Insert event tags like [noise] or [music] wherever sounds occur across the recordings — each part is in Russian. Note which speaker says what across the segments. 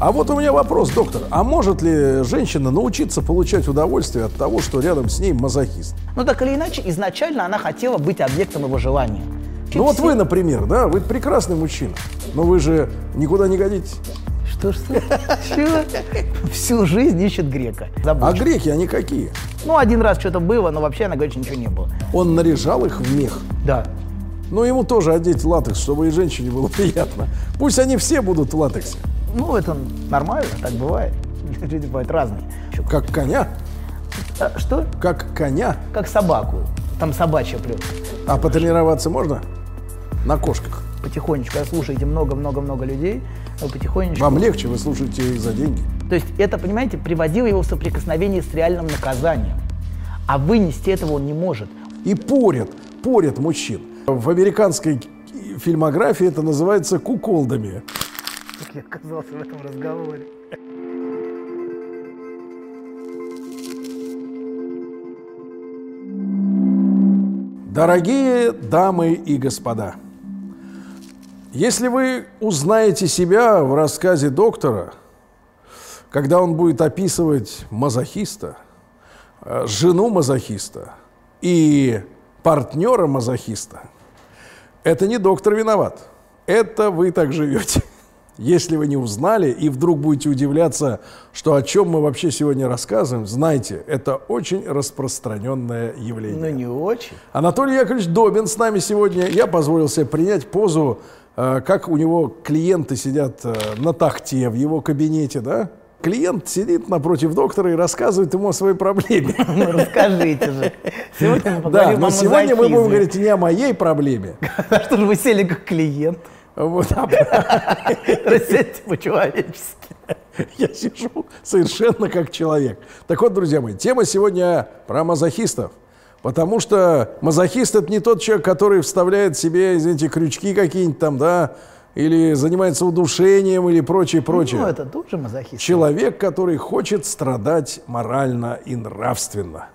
Speaker 1: А вот у меня вопрос, доктор. А может ли женщина научиться получать удовольствие от того, что рядом с ней мазохист?
Speaker 2: Ну, так или иначе, изначально она хотела быть объектом его желания.
Speaker 1: Ну вот вы, например, да, вы прекрасный мужчина, но вы же никуда не годитесь.
Speaker 2: Что, что? Чего? Всю жизнь ищет грека.
Speaker 1: А
Speaker 2: Забочен.
Speaker 1: греки, они какие?
Speaker 2: Ну, один раз что-то было, но вообще она говорит, ничего не было.
Speaker 1: Он наряжал их в мех.
Speaker 2: Да.
Speaker 1: Ну, ему тоже одеть латекс, чтобы и женщине было приятно. Пусть они все будут в латексе.
Speaker 2: Ну, это нормально, так бывает. [laughs] Люди бывают разные.
Speaker 1: Как коня.
Speaker 2: а, Что?
Speaker 1: Как коня.
Speaker 2: Как собаку. Там собачья плюс.
Speaker 1: А потренироваться можно? На кошках.
Speaker 2: Потихонечку, когда слушаете много-много-много людей, вы потихонечку...
Speaker 1: Вам легче, вы слушаете их за деньги.
Speaker 2: То есть это, понимаете, приводило его в соприкосновение с реальным наказанием. А вынести этого он не может.
Speaker 1: И порят, порят мужчин. В американской фильмографии это называется куколдами.
Speaker 2: Как я оказался в этом разговоре.
Speaker 1: Дорогие дамы и господа, если вы узнаете себя в рассказе доктора, когда он будет описывать мазохиста, жену мазохиста и партнера мазохиста, это не доктор виноват. Это вы так живете. Если вы не узнали и вдруг будете удивляться, что о чем мы вообще сегодня рассказываем, знайте, это очень распространенное явление.
Speaker 2: Ну, не очень.
Speaker 1: Анатолий Яковлевич Добин с нами сегодня. Я позволил себе принять позу, э, как у него клиенты сидят э, на тахте в его кабинете, да? Клиент сидит напротив доктора и рассказывает ему о своей проблеме. [laughs]
Speaker 2: Ну, расскажите же. Сегодня мы
Speaker 1: Да,
Speaker 2: поговорим
Speaker 1: но
Speaker 2: о
Speaker 1: сегодня мы будем говорить не о моей проблеме. [laughs]
Speaker 2: Что же вы сели как клиент?
Speaker 1: Вот,
Speaker 2: Рассядьте [laughs] по-человечески.
Speaker 1: я сижу совершенно как человек. Так вот, друзья мои, тема сегодня про мазохистов. Потому что мазохист это не тот человек, который вставляет себе, извините, крючки какие-нибудь там, да, или занимается удушением или прочее, прочее.
Speaker 2: Ну, это тоже мазохист.
Speaker 1: Человек, который хочет страдать морально и нравственно.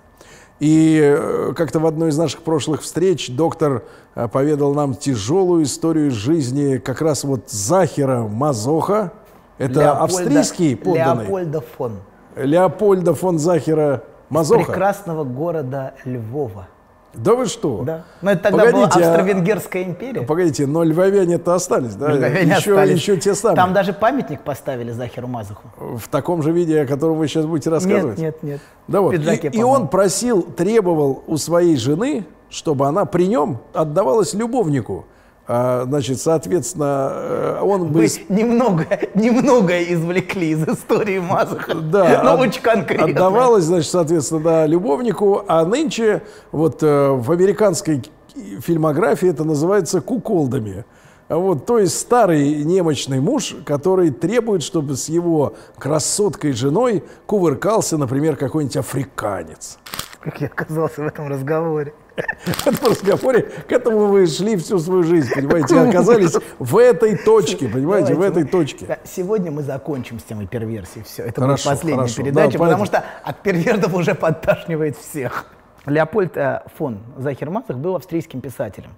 Speaker 1: И э, как-то в одной из наших прошлых встреч доктор э, поведал нам тяжелую историю жизни как раз вот Захера Мазоха. Это
Speaker 2: Леопольда-
Speaker 1: австрийский подданный.
Speaker 2: Леопольда фон.
Speaker 1: Леопольда фон Захера Мазоха.
Speaker 2: Прекрасного города Львова.
Speaker 1: Да вы что?
Speaker 2: Да. Но это тогда была
Speaker 1: Погодите, а-
Speaker 2: Австро-Венгерская империя.
Speaker 1: Погодите, но львовяне-то остались, да?
Speaker 2: Львовяне
Speaker 1: еще,
Speaker 2: остались.
Speaker 1: еще те самые.
Speaker 2: Там даже памятник поставили Захеру Мазуху.
Speaker 1: В таком же виде, о котором вы сейчас будете рассказывать?
Speaker 2: Нет, нет, нет.
Speaker 1: Да вот.
Speaker 2: Пиджаке,
Speaker 1: и, и он просил, требовал у своей жены, чтобы она при нем отдавалась любовнику. А, значит, соответственно, э, он бы...
Speaker 2: Вы немного, [laughs] немного извлекли из истории Мазуха.
Speaker 1: Да, [laughs]
Speaker 2: Но
Speaker 1: от-
Speaker 2: очень конкретно.
Speaker 1: Отдавалась, значит, соответственно, да, любовнику, а нынче вот э, в американской фильмографии это называется куколдами. Вот, то есть старый немощный муж, который требует, чтобы с его красоткой женой кувыркался, например, какой-нибудь африканец.
Speaker 2: Как я оказался в этом разговоре. [laughs]
Speaker 1: В этом разговоре к этому вы шли всю свою жизнь, понимаете, и оказались в этой точке, понимаете, в этой
Speaker 2: мы-
Speaker 1: точке.
Speaker 2: Сегодня мы закончим с темой перверсии. Все, это будет последняя передача,
Speaker 1: Да,
Speaker 2: потому что от первертов уже подташнивает всех. Леопольд э, фон Захер Мазах был австрийским писателем,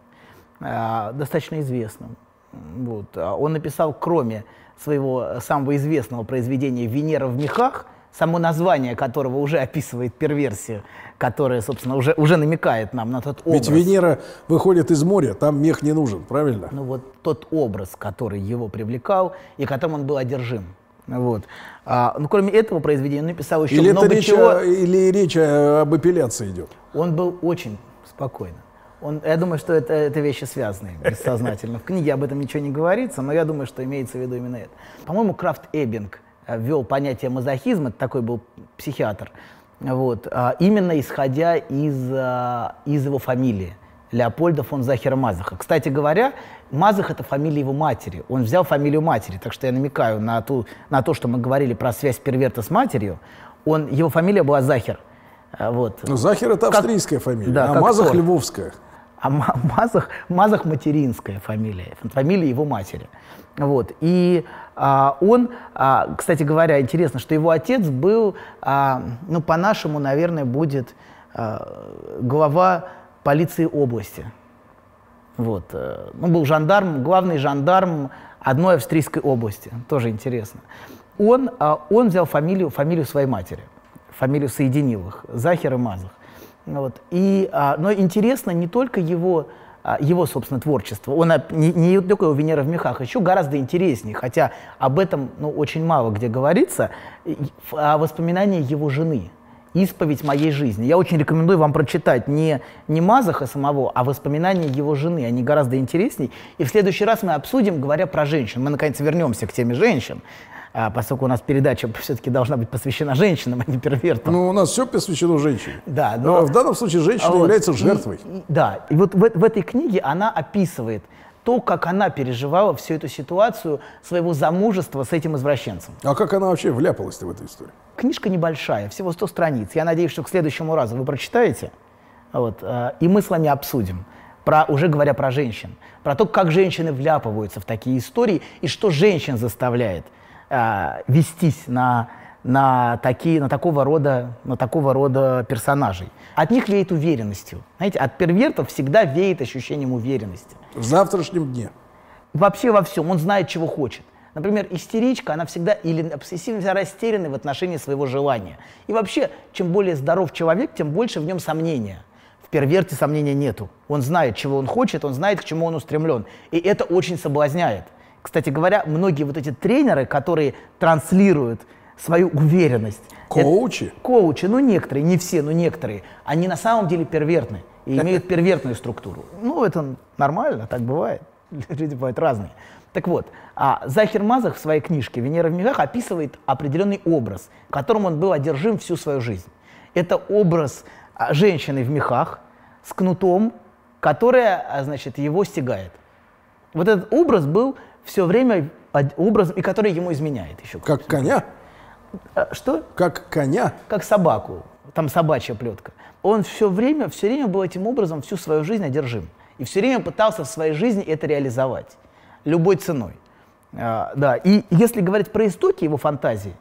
Speaker 2: э, достаточно известным. Вот. А Он написал, кроме своего э, самого известного произведения «Венера в мехах», само название которого уже описывает перверсию, которая, собственно, уже, уже намекает нам на тот образ.
Speaker 1: Ведь Венера выходит из моря, там мех не нужен, правильно?
Speaker 2: Ну вот тот образ, который его привлекал и которым он был одержим. Вот. А, ну, кроме этого произведения, он написал еще
Speaker 1: Или,
Speaker 2: много
Speaker 1: речь,
Speaker 2: чего.
Speaker 1: о- или речь об эпиляции идет?
Speaker 2: Он был очень спокойно. Он, я думаю, что это, это вещи связанные [laughs] бессознательно. В книге об этом ничего не говорится, но я думаю, что имеется в виду именно это. По-моему, Крафт Эббинг э, ввел понятие мазохизма, это такой был психиатр, вот, а, именно исходя из, а, из его фамилии. Леопольда фон Захера Мазаха. Кстати говоря, Мазах – это фамилия его матери. Он взял фамилию матери, так что я намекаю на, ту, на то, что мы говорили про связь перверта с матерью. Он, его фамилия была Захер. А, Вот.
Speaker 1: Ну, Захер это
Speaker 2: Как-
Speaker 1: австрийская фамилия,
Speaker 2: Да,
Speaker 1: а
Speaker 2: как
Speaker 1: Мазах львовская.
Speaker 2: А Ма- Мазах, Мазах материнская фамилия, фамилия его матери. Вот. И он, а, кстати говоря, интересно, что его отец был, а, ну, по-нашему, наверное, будет а, глава полиции области. Вот. э, Ну, был жандарм, главный жандарм одной австрийской области. Тоже интересно. он, а, он взял фамилию, фамилию своей матери, фамилию соединил их, Захер и Мазах. Вот. И, а, но интересно не только его, а, его, собственно, творчество. Он не, не только его Венера в мехах, еще гораздо интереснее, хотя об этом ну, очень мало где говорится, о воспоминании его жены, исповедь моей жизни. Я очень рекомендую вам прочитать не, не Мазаха самого, а воспоминания его жены. Они гораздо интереснее. И в следующий раз мы обсудим, говоря про женщин. Мы, наконец, вернемся к теме женщин а, поскольку у нас передача [laughs] все-таки должна быть посвящена женщинам, а не первертам.
Speaker 1: Ну, у нас все посвящено женщине.
Speaker 2: Да,
Speaker 1: но... но в данном случае женщина вот, является жертвой.
Speaker 2: И, и, да, и вот в, в этой книге она описывает то, как она переживала всю эту ситуацию своего замужества с этим извращенцем.
Speaker 1: А как она вообще вляпалась в эту историю?
Speaker 2: Книжка небольшая, всего 100 страниц. Я надеюсь, что к следующему разу вы прочитаете, вот, э, и мы с вами обсудим. Про, уже говоря про женщин, про то, как женщины вляпываются в такие истории и что женщин заставляет э, вестись на, на, такие, на, такого рода, на такого рода персонажей. От них веет уверенностью. Знаете, от первертов всегда веет ощущением уверенности.
Speaker 1: В завтрашнем дне.
Speaker 2: Вообще во всем. Он знает, чего хочет. Например, истеричка, она всегда или обсессивно всегда в отношении своего желания. И вообще, чем более здоров человек, тем больше в нем сомнения. В перверте сомнения нету. Он знает, чего он хочет, он знает, к чему он устремлен. И это очень соблазняет. Кстати говоря, многие вот эти тренеры, которые транслируют свою уверенность.
Speaker 1: Коучи?
Speaker 2: Это, коучи, ну некоторые, не все, но некоторые. Они на самом деле первертны и имеют [laughs] первертную структуру. Ну, это нормально, так бывает. [laughs] Люди бывают разные. Так вот, а Захир Мазах в своей книжке «Венера в мехах» описывает определенный образ, которым он был одержим всю свою жизнь. Это образ а, женщины в мехах с кнутом, которая, а, значит, его стягает. Вот этот образ был все время образом, и который ему изменяет еще.
Speaker 1: Как коня?
Speaker 2: А, что?
Speaker 1: Как коня?
Speaker 2: Как собаку. Там собачья плетка. Он все время, все время был этим образом всю свою жизнь одержим. И все время пытался в своей жизни это реализовать. Любой ценой. А, да. И если говорить про истоки его фантазии,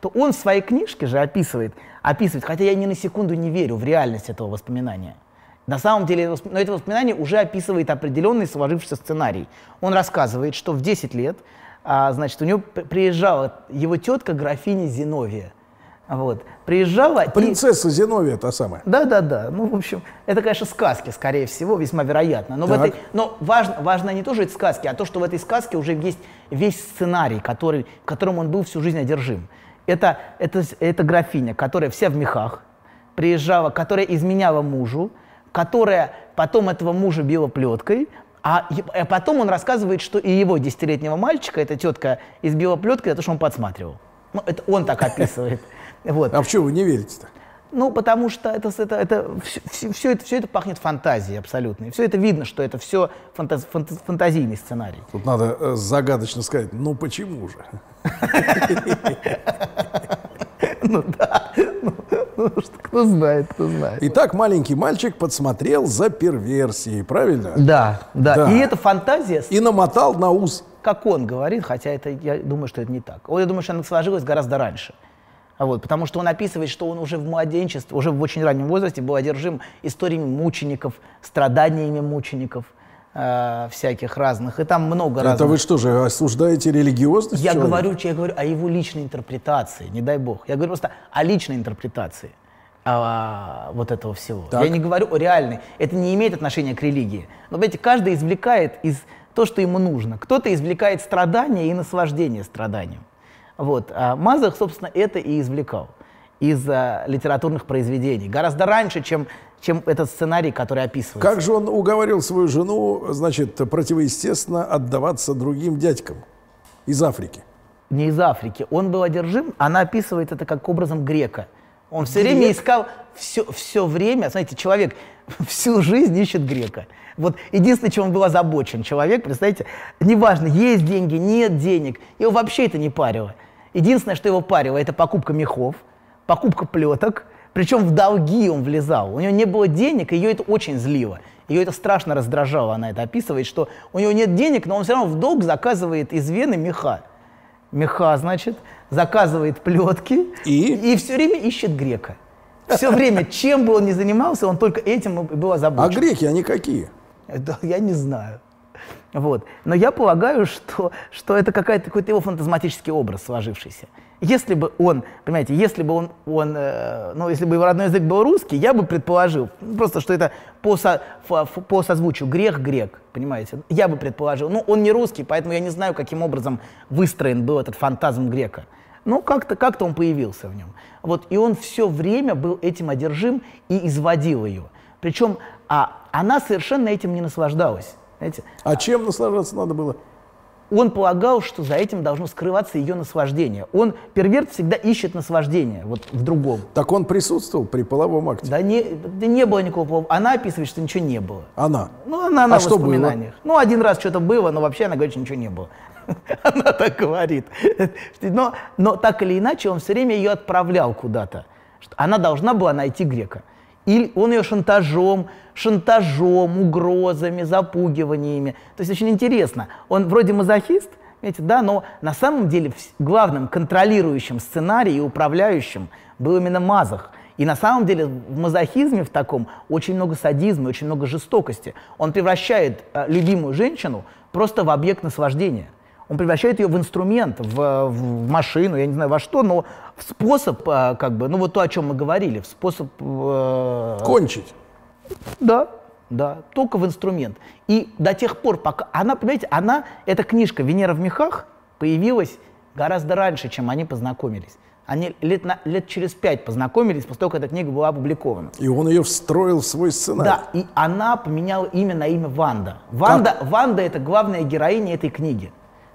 Speaker 2: то он в своей книжке же описывает, описывает, хотя я ни на секунду не верю в реальность этого воспоминания, на самом деле, но это воспоминание уже описывает определенный сложившийся сценарий. Он рассказывает, что в 10 лет, а, значит, у него приезжала его тетка графиня Зиновия. Вот. Приезжала...
Speaker 1: Принцесса и... Зиновия та самая.
Speaker 2: Да, да, да. Ну, в общем, это, конечно, сказки, скорее всего, весьма вероятно. Но, в этой... Но важно, важно не то, что это сказки, а то, что в этой сказке уже есть весь сценарий, который, которым он был всю жизнь одержим. Это, это, это графиня, которая вся в мехах, приезжала, которая изменяла мужу, которая потом этого мужа била плеткой, а, а потом он рассказывает, что и его десятилетнего мальчика эта тетка избила плеткой за то, что он подсматривал. Ну, это он так [laughs] описывает.
Speaker 1: Вот. А в чем вы не верите-то?
Speaker 2: Ну, потому что это, это, это, все, все, это, все это пахнет фантазией абсолютно. И все это видно, что это все фантаз, фантаз, фантазийный сценарий.
Speaker 1: Тут надо э, загадочно сказать, ну почему же? [laughs]
Speaker 2: Ну да, ну, кто знает, кто знает.
Speaker 1: Итак, маленький мальчик подсмотрел за перверсией, правильно?
Speaker 2: Да, да, да. И эта фантазия...
Speaker 1: И намотал на ус.
Speaker 2: Как он говорит, хотя это, я думаю, что это не так. Я думаю, что она сложилась гораздо раньше. Вот, потому что он описывает, что он уже в младенчестве, уже в очень раннем возрасте был одержим историями мучеников, страданиями мучеников э, всяких разных. И там много
Speaker 1: Это
Speaker 2: разных.
Speaker 1: вы что же, осуждаете религиозность
Speaker 2: Я говорю, я говорю о его личной интерпретации, не дай бог. Я говорю просто о личной интерпретации а, вот этого всего. Так. Я не говорю о реальной. Это не имеет отношения к религии. Но, понимаете, каждый извлекает из то, что ему нужно. Кто-то извлекает страдания и наслаждение страданием. Вот. А Мазах, собственно, это и извлекал из а, литературных произведений. Гораздо раньше, чем, чем этот сценарий, который описывается.
Speaker 1: Как же он уговорил свою жену, значит, противоестественно отдаваться другим дядькам из Африки?
Speaker 2: Не из Африки. Он был одержим, она описывает это как образом грека. Он все Грек? время искал, все, все время, знаете, человек [laughs] всю жизнь ищет грека. Вот единственное, чем он был озабочен, человек, представляете, неважно, есть деньги, нет денег, его вообще это не парило. Единственное, что его парило, это покупка мехов, покупка плеток, причем в долги он влезал. У него не было денег, и ее это очень злило. Ее это страшно раздражало, она это описывает, что у него нет денег, но он все равно в долг заказывает из Вены меха. Меха, значит, заказывает плетки
Speaker 1: и,
Speaker 2: и все время ищет грека. Все время, чем бы он ни занимался, он только этим был озабочен.
Speaker 1: А греки, они какие?
Speaker 2: Это я не знаю. Вот. Но я полагаю, что, что это какая-то, какой-то его фантазматический образ сложившийся. Если бы он, понимаете, если бы он, он э, ну, если бы его родной язык был русский, я бы предположил, ну, просто что это по, со, по созвучию грех-грек, понимаете, я бы предположил. Ну, он не русский, поэтому я не знаю, каким образом выстроен был этот фантазм грека. Но как-то как он появился в нем. Вот, и он все время был этим одержим и изводил ее. Причем а, она совершенно этим не наслаждалась. Знаете?
Speaker 1: А чем наслаждаться надо было?
Speaker 2: Он полагал, что за этим должно скрываться ее наслаждение. Он, перверт, всегда ищет наслаждение вот в другом.
Speaker 1: Так он присутствовал при половом акте?
Speaker 2: Да не, да не было никакого полового. Она описывает, что ничего не было.
Speaker 1: Она?
Speaker 2: Ну, она на а воспоминаниях. Было? Ну, один раз что-то было, но вообще она говорит, что ничего не было. [laughs] Она так говорит. Но, но так или иначе, он все время ее отправлял куда-то. Она должна была найти грека. Или он ее шантажом, шантажом, угрозами, запугиваниями. То есть очень интересно. Он вроде мазохист, понимаете, да, но на самом деле главным контролирующим сценарий и управляющим был именно Мазах. И на самом деле в мазохизме в таком очень много садизма, очень много жестокости. Он превращает э, любимую женщину просто в объект наслаждения. Он превращает ее в инструмент, в, в машину, я не знаю во что, но в способ, э, как бы, ну вот то, о чем мы говорили, в способ...
Speaker 1: Э, Кончить.
Speaker 2: Да, да, только в инструмент. И до тех пор, пока... Она, понимаете, она, эта книжка «Венера в мехах» появилась гораздо раньше, чем они познакомились. Они лет, на, лет через пять познакомились, после того, как эта книга была опубликована.
Speaker 1: И он ее встроил в свой сценарий.
Speaker 2: Да, и она поменяла имя на имя Ванда. Ванда, Ванда — это главная героиня этой книги.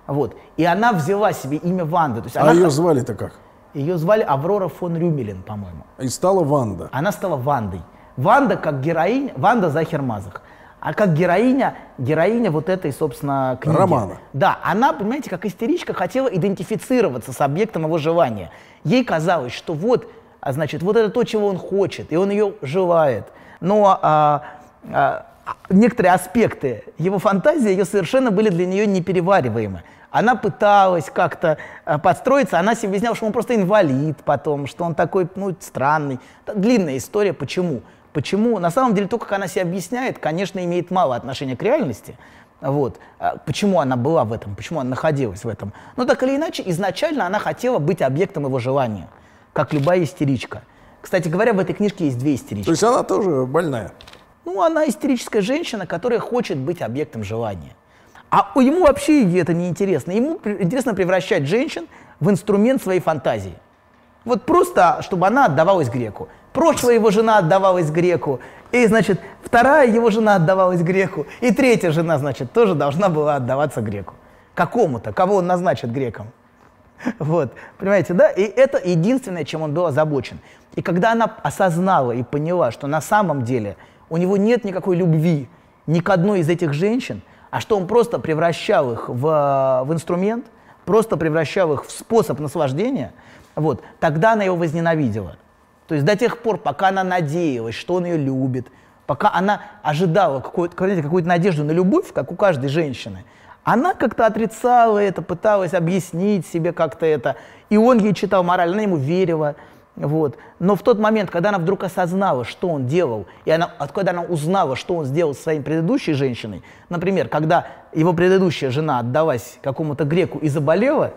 Speaker 2: Вот. И она взяла себе имя Ванда. То есть
Speaker 1: а
Speaker 2: она...
Speaker 1: ее звали-то как?
Speaker 2: Ее звали Аврора фон Рюмелин, по-моему.
Speaker 1: И стала Ванда.
Speaker 2: Она стала Вандой. Ванда как героиня, Ванда Захер-Мазох. А как героиня, героиня вот этой, собственно, книги.
Speaker 1: Романа.
Speaker 2: Да, она, понимаете, как истеричка хотела идентифицироваться с объектом его желания. Ей казалось, что вот, а значит, вот это то, чего он хочет, и он ее желает. Но а, а, некоторые аспекты его фантазии ее совершенно были для нее неперевариваемы. Она пыталась как-то э, подстроиться, она себе объясняла, что он просто инвалид потом, что он такой, ну, странный. Длинная история, почему. Почему? На самом деле, то, как она себя объясняет, конечно, имеет мало отношения к реальности. Вот. А почему она была в этом, почему она находилась в этом. Но так или иначе, изначально она хотела быть объектом его желания, как любая истеричка. Кстати говоря, в этой книжке есть две истерички.
Speaker 1: То есть она тоже больная?
Speaker 2: Ну, она истерическая женщина, которая хочет быть объектом желания. А ему вообще это не интересно. Ему интересно превращать женщин в инструмент своей фантазии. Вот просто, чтобы она отдавалась греку. Прошлая его жена отдавалась греку. И, значит, вторая его жена отдавалась греку. И третья жена, значит, тоже должна была отдаваться греку. Какому-то, кого он назначит греком. Вот, понимаете, да? И это единственное, чем он был озабочен. И когда она осознала и поняла, что на самом деле у него нет никакой любви ни к одной из этих женщин, а что он просто превращал их в, в инструмент, просто превращал их в способ наслаждения, вот, тогда она его возненавидела. То есть до тех пор, пока она надеялась, что он ее любит, пока она ожидала какую-то какую надежду на любовь, как у каждой женщины, она как-то отрицала это, пыталась объяснить себе как-то это. И он ей читал мораль, она ему верила. Вот. Но в тот момент, когда она вдруг осознала, что он делал, и она, когда она узнала, что он сделал со своей предыдущей женщиной, например, когда его предыдущая жена отдалась какому-то греку и заболела,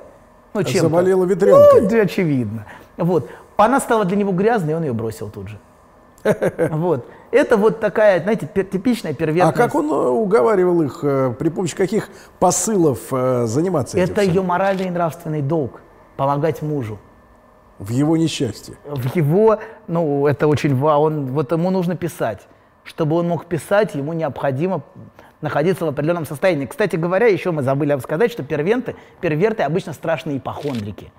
Speaker 1: ну, чем Заболела ветрянкой.
Speaker 2: Ну, очевидно. Вот. Она стала для него грязной, и он ее бросил тут же. [laughs] Вот. Это вот такая, знаете, типичная первертность.
Speaker 1: А как он э, уговаривал их, э, при помощи каких посылов э, заниматься
Speaker 2: этим? Это ее моральный и нравственный долг – помогать мужу.
Speaker 1: В его несчастье.
Speaker 2: В его, ну, это очень он, вот ему нужно писать. Чтобы он мог писать, ему необходимо находиться в определенном состоянии. Кстати говоря, еще мы забыли сказать, что первенты, перверты обычно страшные ипохондрики.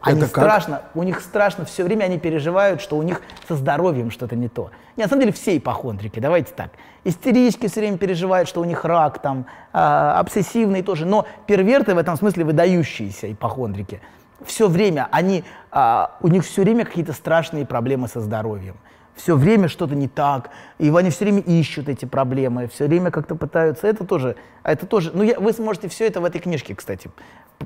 Speaker 2: Они Это страшно, как? у них страшно, все время они переживают, что у них со здоровьем что-то не то. Не, на самом деле все ипохондрики, давайте так. Истерички все время переживают, что у них рак, там, э, обсессивные тоже, но перверты в этом смысле выдающиеся ипохондрики все время они, а, у них все время какие-то страшные проблемы со здоровьем. Все время что-то не так, и они все время ищут эти проблемы, все время как-то пытаются. Это тоже, это тоже. Ну, я, вы сможете все это в этой книжке, кстати,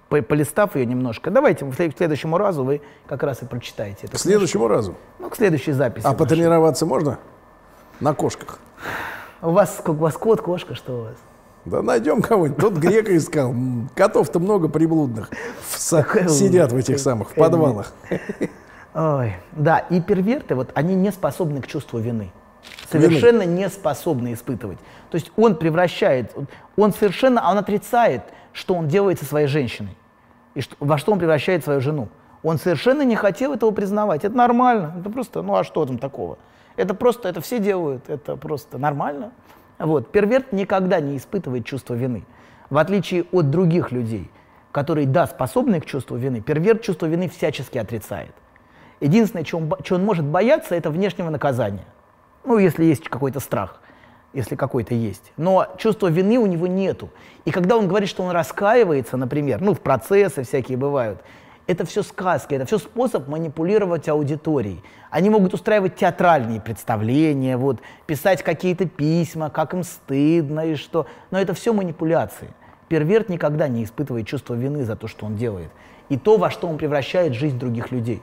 Speaker 2: полистав ее немножко. Давайте к следующему разу вы как раз и прочитаете.
Speaker 1: К следующему книжку. разу?
Speaker 2: Ну, к следующей записи.
Speaker 1: А вашей. потренироваться можно? На кошках?
Speaker 2: У вас, у вас кот, кошка, что у вас?
Speaker 1: Да найдем кого-нибудь. Тот грека искал. Котов-то много приблудных. [laughs] Сидят в этих самых в подвалах. [laughs]
Speaker 2: Ой, да, и перверты, вот они не способны к чувству вины. Совершенно вины. не способны испытывать. То есть он превращает, он совершенно, он отрицает, что он делает со своей женщиной. И что, во что он превращает свою жену. Он совершенно не хотел этого признавать. Это нормально. Это просто, ну а что там такого? Это просто, это все делают. Это просто нормально. Вот. Перверт никогда не испытывает чувство вины. В отличие от других людей, которые, да, способны к чувству вины, перверт чувство вины всячески отрицает. Единственное, чего он, чего он может бояться, это внешнего наказания. Ну, если есть какой-то страх, если какой-то есть. Но чувства вины у него нету. И когда он говорит, что он раскаивается, например, ну, в процессы всякие бывают, это все сказки, это все способ манипулировать аудиторией. Они могут устраивать театральные представления, вот, писать какие-то письма, как им стыдно и что. Но это все манипуляции. Перверт никогда не испытывает чувство вины за то, что он делает. И то, во что он превращает жизнь других людей.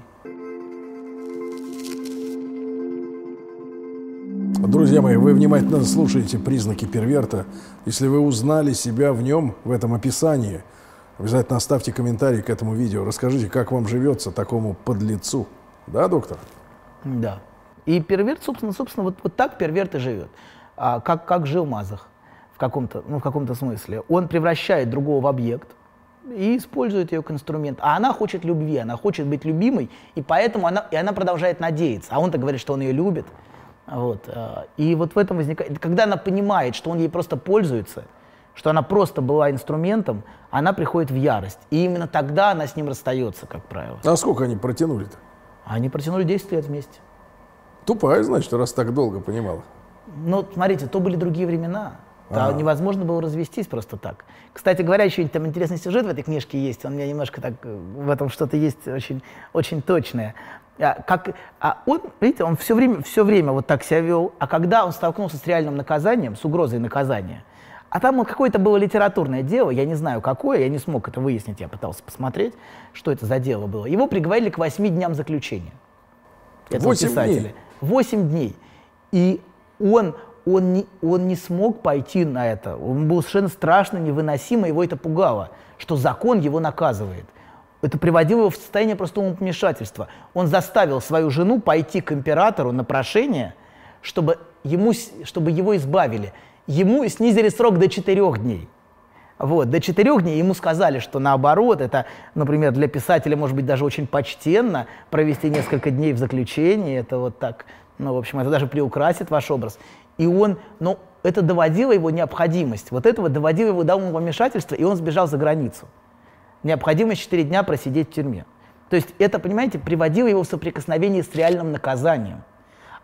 Speaker 1: Друзья мои, вы внимательно слушаете признаки перверта. Если вы узнали себя в нем, в этом описании, обязательно оставьте комментарий к этому видео. Расскажите, как вам живется такому подлецу. Да, доктор?
Speaker 2: Да. И перверт, собственно, собственно вот, вот так перверт и живет. А, как, как жил Мазах в каком-то ну, в каком-то смысле. Он превращает другого в объект, и использует ее как инструмент. А она хочет любви, она хочет быть любимой, и поэтому она, и она продолжает надеяться. А он-то говорит, что он ее любит. Вот. Э, и вот в этом возникает, когда она понимает, что он ей просто пользуется, что она просто была инструментом, она приходит в ярость. И именно тогда она с ним расстается, как правило.
Speaker 1: А сколько они протянули-то?
Speaker 2: Они протянули 10 лет вместе.
Speaker 1: Тупая, значит, раз так долго понимала.
Speaker 2: Ну, смотрите, то были другие времена. А. невозможно было развестись просто так. Кстати говоря, еще там интересный сюжет в этой книжке есть. Он у меня немножко так э, в этом что-то есть очень, очень точное. А, как, а он, видите, он все время, все время вот так себя вел, а когда он столкнулся с реальным наказанием, с угрозой наказания, а там какое-то было литературное дело, я не знаю какое, я не смог это выяснить, я пытался посмотреть, что это за дело было. Его приговорили к восьми дням заключения.
Speaker 1: Восемь дней?
Speaker 2: Восемь дней. И он, он, не, он не смог пойти на это. Он был совершенно страшно, невыносимо, его это пугало, что закон его наказывает – это приводило его в состояние простого помешательства. Он заставил свою жену пойти к императору на прошение, чтобы, ему, чтобы его избавили. Ему снизили срок до четырех дней. Вот, до четырех дней ему сказали, что наоборот, это, например, для писателя может быть даже очень почтенно провести несколько дней в заключении, это вот так, ну, в общем, это даже приукрасит ваш образ. И он, ну, это доводило его необходимость, вот этого доводило его до помешательства, и он сбежал за границу необходимость 4 дня просидеть в тюрьме. То есть это, понимаете, приводило его в соприкосновение с реальным наказанием.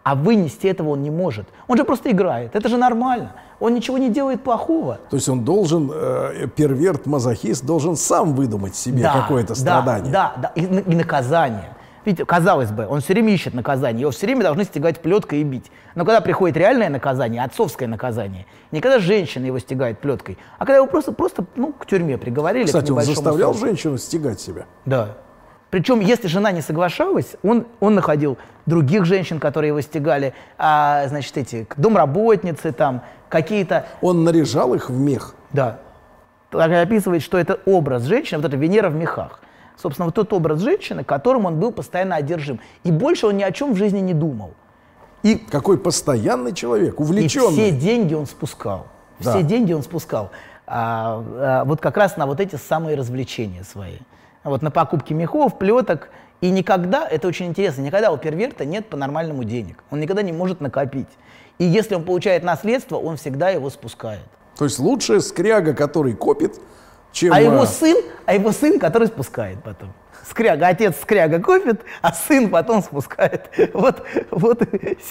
Speaker 2: А вынести этого он не может. Он же просто играет. Это же нормально. Он ничего не делает плохого.
Speaker 1: То есть он должен, э, перверт, мазохист, должен сам выдумать себе да, какое-то страдание.
Speaker 2: Да, да, да. И, и наказание. Видите, казалось бы, он все время ищет наказание, его все время должны стягать плеткой и бить. Но когда приходит реальное наказание, отцовское наказание, не когда женщина его стягает плеткой, а когда его просто, просто ну, к тюрьме приговорили.
Speaker 1: Кстати, он заставлял сроку. женщину стягать себя?
Speaker 2: Да. Причем, если жена не соглашалась, он, он находил других женщин, которые его стягали, а, значит, эти домработницы там, какие-то...
Speaker 1: Он наряжал их в мех?
Speaker 2: Да. Так описывает, что это образ женщины, вот эта Венера в мехах собственно, вот тот образ женщины, которым он был постоянно одержим. И больше он ни о чем в жизни не думал.
Speaker 1: И, Какой постоянный человек, увлеченный.
Speaker 2: И все деньги он спускал. Да. Все деньги он спускал. А, а, вот как раз на вот эти самые развлечения свои. Вот на покупки мехов, плеток. И никогда, это очень интересно, никогда у перверта нет по-нормальному денег. Он никогда не может накопить. И если он получает наследство, он всегда его спускает.
Speaker 1: То есть лучшая скряга, который копит, чем...
Speaker 2: А его сын, а его сын, который спускает потом. Скряга, отец скряга копит, а сын потом спускает. [laughs] Вот, вот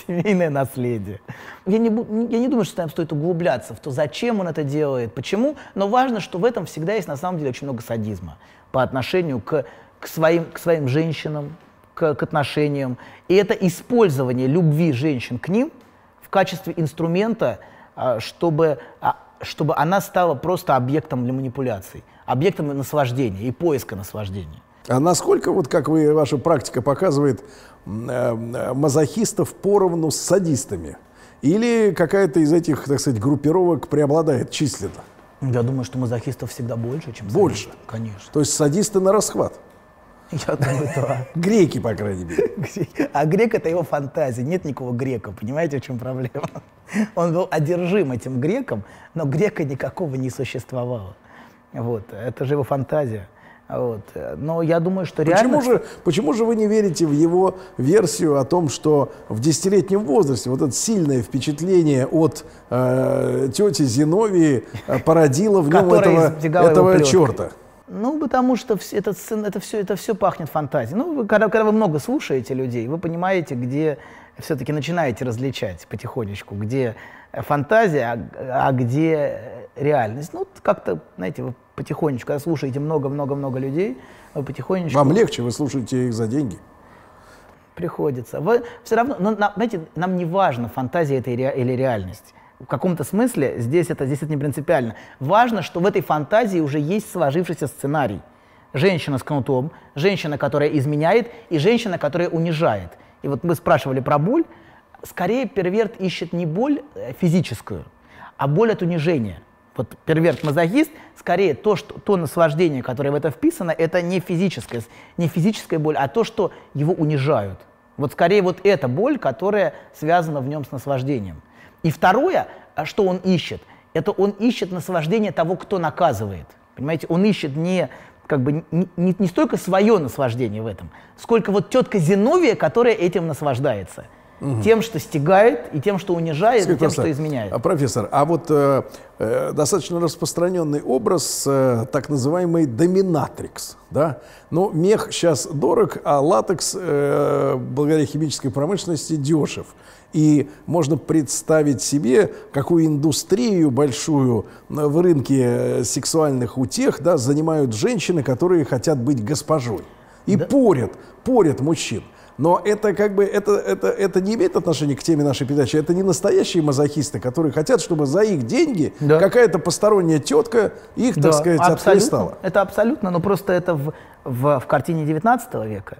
Speaker 2: семейное наследие. Я не, я не думаю, что там стоит углубляться в то, зачем он это делает, почему, но важно, что в этом всегда есть на самом деле очень много садизма по отношению к, к, своим, к своим женщинам, к, к отношениям. И это использование любви женщин к ним в качестве инструмента, а, чтобы а, чтобы она стала просто объектом для манипуляций, объектом наслаждения и поиска наслаждения.
Speaker 1: А насколько, вот как вы, ваша практика показывает, э, мазохистов поровну с садистами? Или какая-то из этих, так сказать, группировок преобладает численно?
Speaker 2: Я думаю, что мазохистов всегда больше, чем
Speaker 1: Больше?
Speaker 2: садистов. Конечно.
Speaker 1: То есть садисты на расхват.
Speaker 2: Я думаю, [laughs] да.
Speaker 1: Греки, по крайней мере. [laughs]
Speaker 2: А грек это его фантазия. Нет никакого грека. Понимаете, в чем проблема? [laughs] Он был одержим этим греком, но грека никакого не существовало. Вот. Это же его фантазия. Вот. Но я думаю, что реально...
Speaker 1: Почему же, почему же вы не верите в его версию о том, что в десятилетнем возрасте вот это сильное впечатление от э, тети Зиновии э, породило в нем этого, этого черта?
Speaker 2: Ну, потому что это, это, все, это все пахнет фантазией. Ну, вы, когда, когда вы много слушаете людей, вы понимаете, где все-таки начинаете различать потихонечку, где э, фантазия, а, а где э, реальность. Ну, как-то, знаете, вы потихонечку, когда слушаете много-много-много людей, вы потихонечку
Speaker 1: Вам легче, вы слушаете их за деньги.
Speaker 2: приходится. Вы все равно, но, на- знаете, нам не важно, фантазия это или реальность. В каком-то смысле здесь это, здесь это не принципиально. Важно, что в этой фантазии уже есть сложившийся сценарий. Женщина с кнутом, женщина, которая изменяет, и женщина, которая унижает. И вот мы спрашивали про боль. Скорее перверт ищет не боль э, физическую, а боль от унижения. Вот перверт-мазохист, скорее то, что, то наслаждение, которое в это вписано, это не физическая, не физическая боль, а то, что его унижают. Вот скорее вот эта боль, которая связана в нем с наслаждением. И второе, а что он ищет, это он ищет наслаждение того, кто наказывает. Понимаете, он ищет не как бы не, не, не столько свое наслаждение в этом, сколько вот тетка Зиновия, которая этим наслаждается. Тем, что стегает, и тем, что унижает, и
Speaker 1: Скажите,
Speaker 2: тем,
Speaker 1: просто,
Speaker 2: что изменяет.
Speaker 1: а, профессор, а вот э, э, достаточно распространенный образ, э, так называемый доминатрикс, да? Ну, мех сейчас дорог, а латекс, э, благодаря химической промышленности, дешев. И можно представить себе, какую индустрию большую э, в рынке э, сексуальных утех да, занимают женщины, которые хотят быть госпожой. И порят, порят мужчин. Но это как бы это, это, это не имеет отношения к теме нашей передачи. Это не настоящие мазохисты, которые хотят, чтобы за их деньги
Speaker 2: Да.
Speaker 1: какая-то посторонняя тетка их, так
Speaker 2: Да,
Speaker 1: сказать,
Speaker 2: абсолютно.
Speaker 1: отхлестала.
Speaker 2: Это абсолютно, но просто это в, в, в картине 19 века.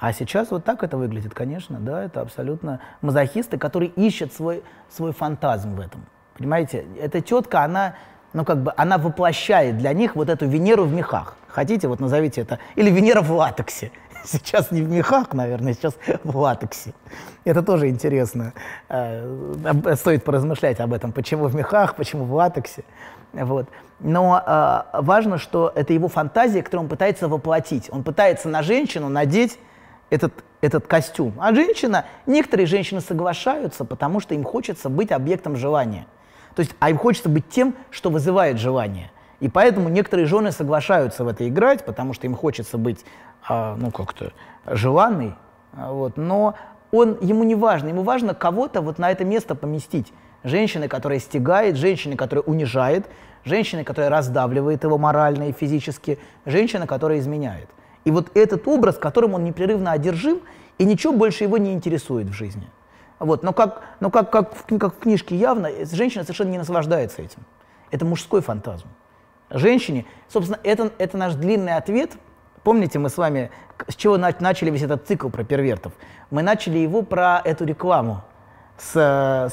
Speaker 2: А сейчас вот так это выглядит, конечно, да, это абсолютно мазохисты, которые ищут свой, свой фантазм в этом. Понимаете, эта тетка, она, ну как бы, она воплощает для них вот эту Венеру в мехах. Хотите, вот назовите это, или Венера в латексе. [laughs] Сейчас не в мехах, наверное, сейчас в латексе. Это тоже интересно. Э, Стоит поразмышлять об этом, почему в мехах, почему в латексе. Вот. Но э, важно, что это его фантазия, которую он пытается воплотить. Он пытается на женщину надеть этот, этот костюм. А женщина, некоторые женщины соглашаются, потому что им хочется быть объектом желания. То есть, а им хочется быть тем, что вызывает желание. И поэтому некоторые жены соглашаются в это играть, потому что им хочется быть, а, ну, как-то желанной. А, Вот. Но он, ему не важно, ему важно кого-то вот на это место поместить. Женщины, которая стегает, женщины, которая унижает, женщины, которая раздавливает его морально и физически, женщина, которая изменяет. И вот этот образ, которым он непрерывно одержим, и ничего больше его не интересует в жизни. Вот. Но, как, но как, как, как в книжке явно, э, женщина совершенно не наслаждается этим. Это мужской фантазм. Женщине, собственно, это, это наш длинный ответ. Помните, мы с вами, с чего на- начали весь этот цикл про первертов? Мы начали его про эту рекламу. С,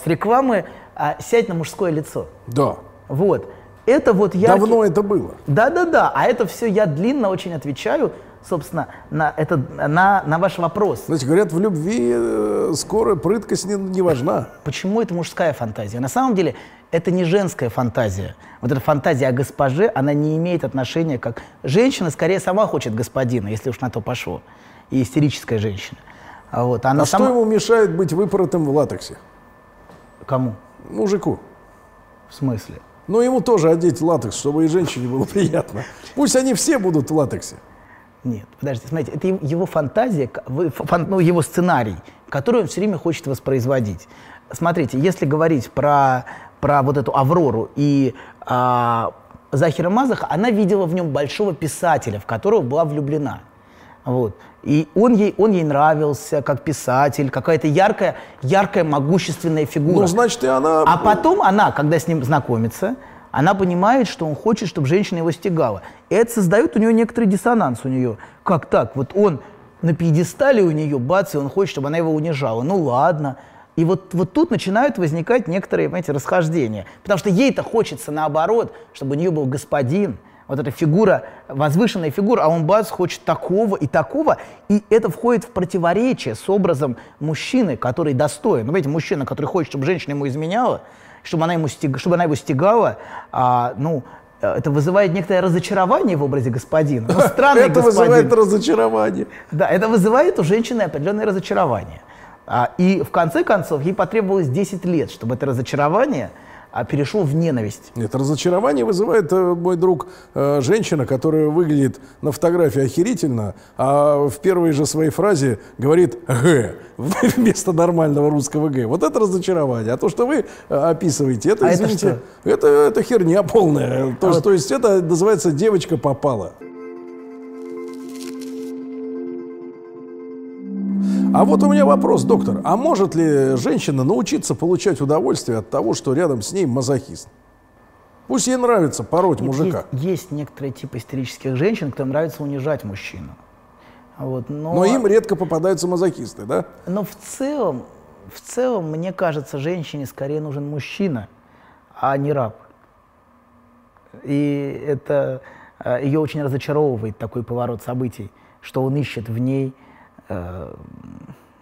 Speaker 2: с рекламы а, «Сядь на мужское лицо».
Speaker 1: Да.
Speaker 2: Вот. Это вот я...
Speaker 1: Давно это было.
Speaker 2: Да-да-да, а это все я длинно очень отвечаю, собственно, на, это, на, на ваш вопрос.
Speaker 1: Знаете, говорят, в любви э, скоро прыткость не, не важна.
Speaker 2: Почему это мужская фантазия? На самом деле это не женская фантазия. Вот эта фантазия о госпоже, она не имеет отношения как... Женщина скорее сама хочет господина, если уж на то пошло. И истерическая женщина. А Вот, она
Speaker 1: А
Speaker 2: сама...
Speaker 1: что ему мешает быть выпоротым в латексе?
Speaker 2: Кому?
Speaker 1: Мужику.
Speaker 2: В смысле?
Speaker 1: Но ему тоже одеть латекс, чтобы и женщине было приятно. Пусть они все будут в латексе.
Speaker 2: Нет, подождите, смотрите, это его- фантазия, ну, его сценарий, который он все время хочет воспроизводить. Смотрите, если говорить про, про вот эту Аврору и а, Захира Мазаха, она видела в нем большого писателя, в которого была влюблена. Вот. И он ей, он ей нравился как писатель, какая-то яркая, яркая, могущественная фигура.
Speaker 1: Ну, значит, и она...
Speaker 2: А потом она, когда с ним знакомится, она понимает, что он хочет, чтобы женщина его стегала. И это создает у нее некоторый диссонанс у нее. Как так? Вот он на пьедестале у нее, бац, и он хочет, чтобы она его унижала. Ну ладно. И вот, вот тут начинают возникать некоторые, понимаете, расхождения. Потому что ей-то хочется наоборот, чтобы у нее был господин, вот эта фигура, возвышенная фигура, а он бац, хочет такого и такого, и это входит в противоречие с образом мужчины, который достоин. Ну, видите, мужчина, который хочет, чтобы женщина ему изменяла, чтобы она, ему стег... чтобы она его стегала, а, ну, это вызывает некоторое разочарование в образе господина. Ну, [laughs] странный
Speaker 1: это
Speaker 2: господин.
Speaker 1: вызывает разочарование.
Speaker 2: Да, это вызывает у женщины определенное разочарование. А, и в конце концов ей потребовалось 10 лет, чтобы это разочарование а перешел в ненависть.
Speaker 1: Нет, разочарование вызывает, э, мой друг, э, женщина, которая выглядит на фотографии охерительно, а в первой же своей фразе говорит «г» [laughs] вместо нормального русского «г». Вот это разочарование. А то, что вы э, описываете, это,
Speaker 2: А это
Speaker 1: извините, это, это, херня полная. То,
Speaker 2: А
Speaker 1: есть-
Speaker 2: вот-
Speaker 1: то есть это называется «девочка попала». А вот у меня вопрос, доктор. А может ли женщина научиться получать удовольствие от того, что рядом с ней мазохист? Пусть ей нравится пороть
Speaker 2: Нет,
Speaker 1: мужика.
Speaker 2: Есть, есть некоторые типы истерических женщин, которым нравится унижать мужчину. Вот, но,
Speaker 1: Но им редко попадаются мазохисты, да?
Speaker 2: но в целом, в целом, мне кажется, женщине скорее нужен мужчина, а не раб. И это э, ее очень разочаровывает такой поворот событий, что он ищет в ней, э,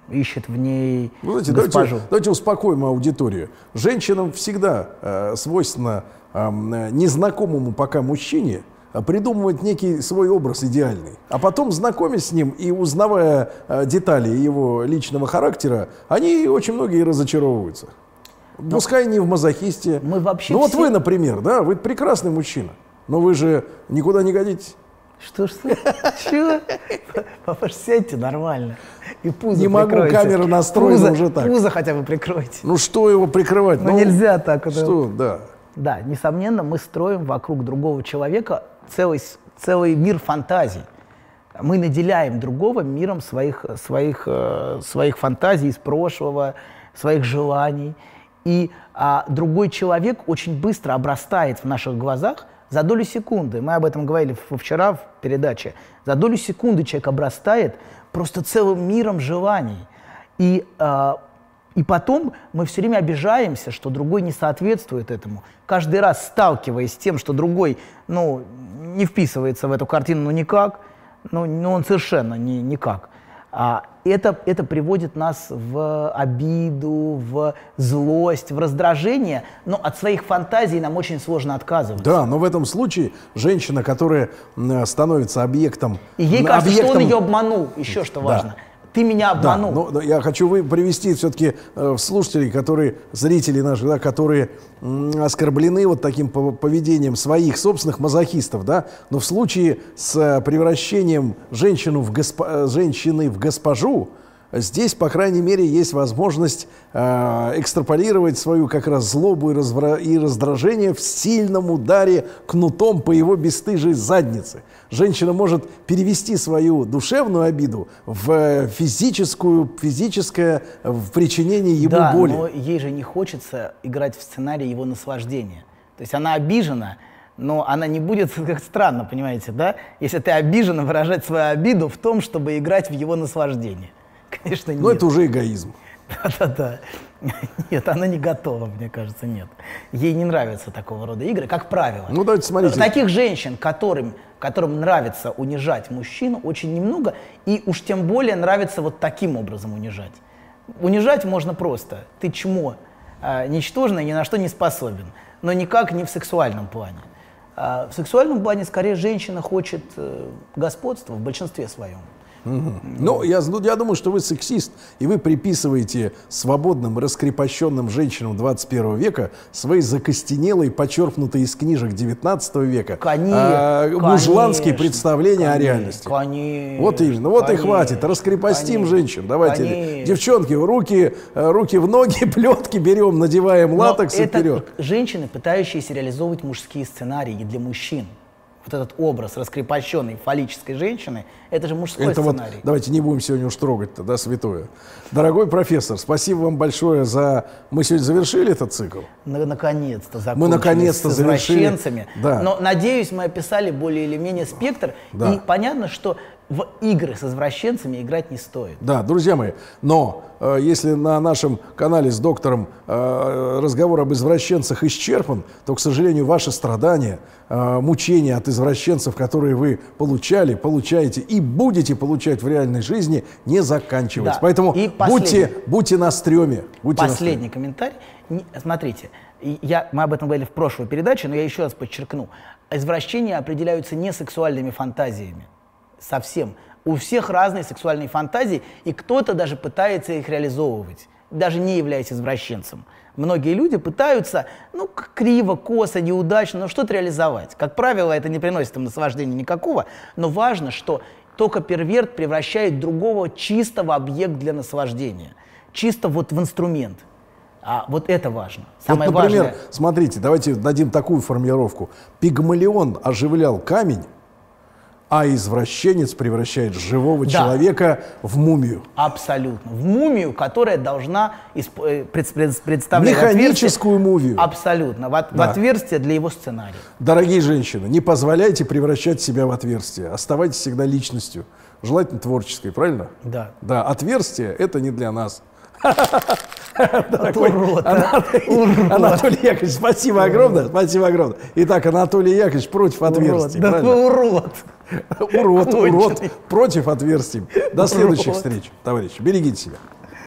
Speaker 2: ищет в ней
Speaker 1: Ну, знаете,
Speaker 2: госпожу.
Speaker 1: давайте, давайте успокоим аудиторию. Женщинам всегда э, свойственно э, незнакомому пока мужчине э, придумывать некий свой образ идеальный. А потом, знакомясь с ним и узнавая э, детали его личного характера, они очень многие разочаровываются. Пускай не в мазохисте.
Speaker 2: Мы вообще
Speaker 1: ну вот
Speaker 2: все-
Speaker 1: вы, например, да, вы прекрасный мужчина, но вы же никуда не годитесь.
Speaker 2: Что, что? Чего? [laughs] Папа, сядьте нормально. И пузо
Speaker 1: Не могу,
Speaker 2: прикройте.
Speaker 1: камера настроена
Speaker 2: Пузо-
Speaker 1: уже так.
Speaker 2: Пузо хотя бы прикройте.
Speaker 1: Ну что его прикрывать?
Speaker 2: Ну, нельзя так. это-
Speaker 1: Что, да.
Speaker 2: Да, несомненно, мы строим вокруг другого человека целый, целый мир фантазий. Мы наделяем другого миром своих, своих, э, своих фантазий из прошлого, своих желаний. И а, другой человек очень быстро обрастает в наших глазах за долю секунды. Мы об этом говорили вчера в передаче. За долю секунды человек обрастает просто целым миром желаний. И а, и потом мы все время обижаемся, что другой не соответствует этому. Каждый раз сталкиваясь с тем, что другой ну, не вписывается в эту картину ну, никак, ну, ну он совершенно не, никак. А это, это приводит нас в обиду, в злость, в раздражение, но от своих фантазий нам очень сложно отказываться.
Speaker 1: Да, но в этом случае женщина, которая становится объектом...
Speaker 2: И ей кажется, что он
Speaker 1: объектом-
Speaker 2: ее обманул, еще что важно. Ты меня
Speaker 1: Да,
Speaker 2: обманул.
Speaker 1: но, но я хочу вы, привести все-таки э, слушателей, которые, зрители наши, да, которые м, оскорблены вот таким пов- поведением своих собственных мазохистов, да, но в случае с э, превращением женщину в госпо- э, женщины в госпожу, здесь, по крайней мере, есть возможность э, экстраполировать свою как раз злобу и, развра- и раздражение в сильном ударе кнутом по его бесстыжей заднице. Женщина может перевести свою душевную обиду в физическую, физическое э, в причинение ему
Speaker 2: да,
Speaker 1: боли.
Speaker 2: но ей же не хочется играть в сценарий его наслаждения. То есть она обижена, но она не будет, [laughs] как странно, понимаете, да? Если ты обижена, выражать свою обиду в том, чтобы играть в его наслаждение. Конечно, нет.
Speaker 1: Но это уже эгоизм.
Speaker 2: Да-да-да. Нет, она не готова, мне кажется, нет. Ей не нравятся такого рода игры, как правило.
Speaker 1: Ну, давайте смотрите.
Speaker 2: Таких женщин, которым, которым нравится унижать мужчину, очень немного, и уж тем более нравится вот таким образом унижать. Унижать можно просто. Ты чмо, а, ничтожный, ни на что не способен, но никак не в сексуальном плане. А в сексуальном плане скорее женщина хочет э, господства в большинстве своем.
Speaker 1: Ну, я, ну, я думаю, что вы сексист, и вы приписываете свободным, раскрепощенным женщинам 21 века свои закостенелые, почерпнутые из книжек 19 века
Speaker 2: Конечно,
Speaker 1: а, мужланские
Speaker 2: конечно,
Speaker 1: представления о
Speaker 2: конечно,
Speaker 1: реальности.
Speaker 2: Конечно.
Speaker 1: Вот именно. Вот и
Speaker 2: конечно,
Speaker 1: хватит. Раскрепостим
Speaker 2: конечно,
Speaker 1: женщин. Давайте,
Speaker 2: конечно.
Speaker 1: девчонки, руки, э, руки в ноги, [laughs] плетки берем, надеваем
Speaker 2: Но
Speaker 1: латекс и
Speaker 2: это
Speaker 1: вперед.
Speaker 2: женщины, пытающиеся реализовывать мужские сценарии для мужчин. Вот этот образ раскрепощенной фаллической женщины, это же мужской
Speaker 1: Это вот,
Speaker 2: сценарий.
Speaker 1: давайте не будем сегодня уж трогать-то, да, святое. Дорогой профессор, спасибо вам большое за... Мы сегодня завершили этот цикл.
Speaker 2: На- наконец-то закончили
Speaker 1: Мы наконец-то
Speaker 2: с
Speaker 1: завершили. Да.
Speaker 2: Но, надеюсь, мы описали более или менее спектр.
Speaker 1: Да.
Speaker 2: И понятно, что в игры с извращенцами играть не стоит.
Speaker 1: Да, друзья мои, но э, если на нашем канале с доктором э, разговор об извращенцах исчерпан, то, к сожалению, ваши страдания, э, мучения от извращенцев, которые вы получали, получаете и будете получать в реальной жизни, не заканчиваются.
Speaker 2: Да.
Speaker 1: Поэтому
Speaker 2: И
Speaker 1: будьте,
Speaker 2: последний.
Speaker 1: будьте на стреме. Будьте на
Speaker 2: Последний комментарий. Не- Смотрите, я, мы об этом говорили в прошлой передаче, но я еще раз подчеркну. Извращения определяются не сексуальными фантазиями. Совсем. У всех разные сексуальные фантазии, и кто-то даже пытается их реализовывать, даже не являясь извращенцем. Многие люди пытаются, ну, криво, косо, неудачно, но что-то реализовать. Как правило, это не приносит им наслаждения никакого, но важно, что только перверт превращает другого чисто в объект для наслаждения, чисто вот в инструмент. А вот это важно. Самое
Speaker 1: вот, например,
Speaker 2: важное.
Speaker 1: смотрите, давайте дадим такую формулировку. Пигмалион оживлял камень, а извращенец превращает живого
Speaker 2: Да.
Speaker 1: человека в мумию.
Speaker 2: Абсолютно. В мумию, которая должна исп- э, пред- пред- представлять
Speaker 1: Механическую мумию.
Speaker 2: Абсолютно. В, от- в
Speaker 1: Да.
Speaker 2: отверстие для его сценария.
Speaker 1: Дорогие женщины, не позволяйте превращать себя в отверстие. Оставайтесь всегда личностью. Желательно творческой, правильно?
Speaker 2: Да.
Speaker 1: Да, отверстие – это не для нас. [laughs]
Speaker 2: Урод, а.
Speaker 1: Анатолий,
Speaker 2: Урод.
Speaker 1: Анатолий Яковлевич, спасибо огромное, спасибо огромное. Итак, Анатолий Яковлевич против
Speaker 2: Урод.
Speaker 1: отверстий.
Speaker 2: Да
Speaker 1: правильно?
Speaker 2: вы урод.
Speaker 1: Урод, урод против отверстий. До следующих встреч, товарищи. Берегите себя.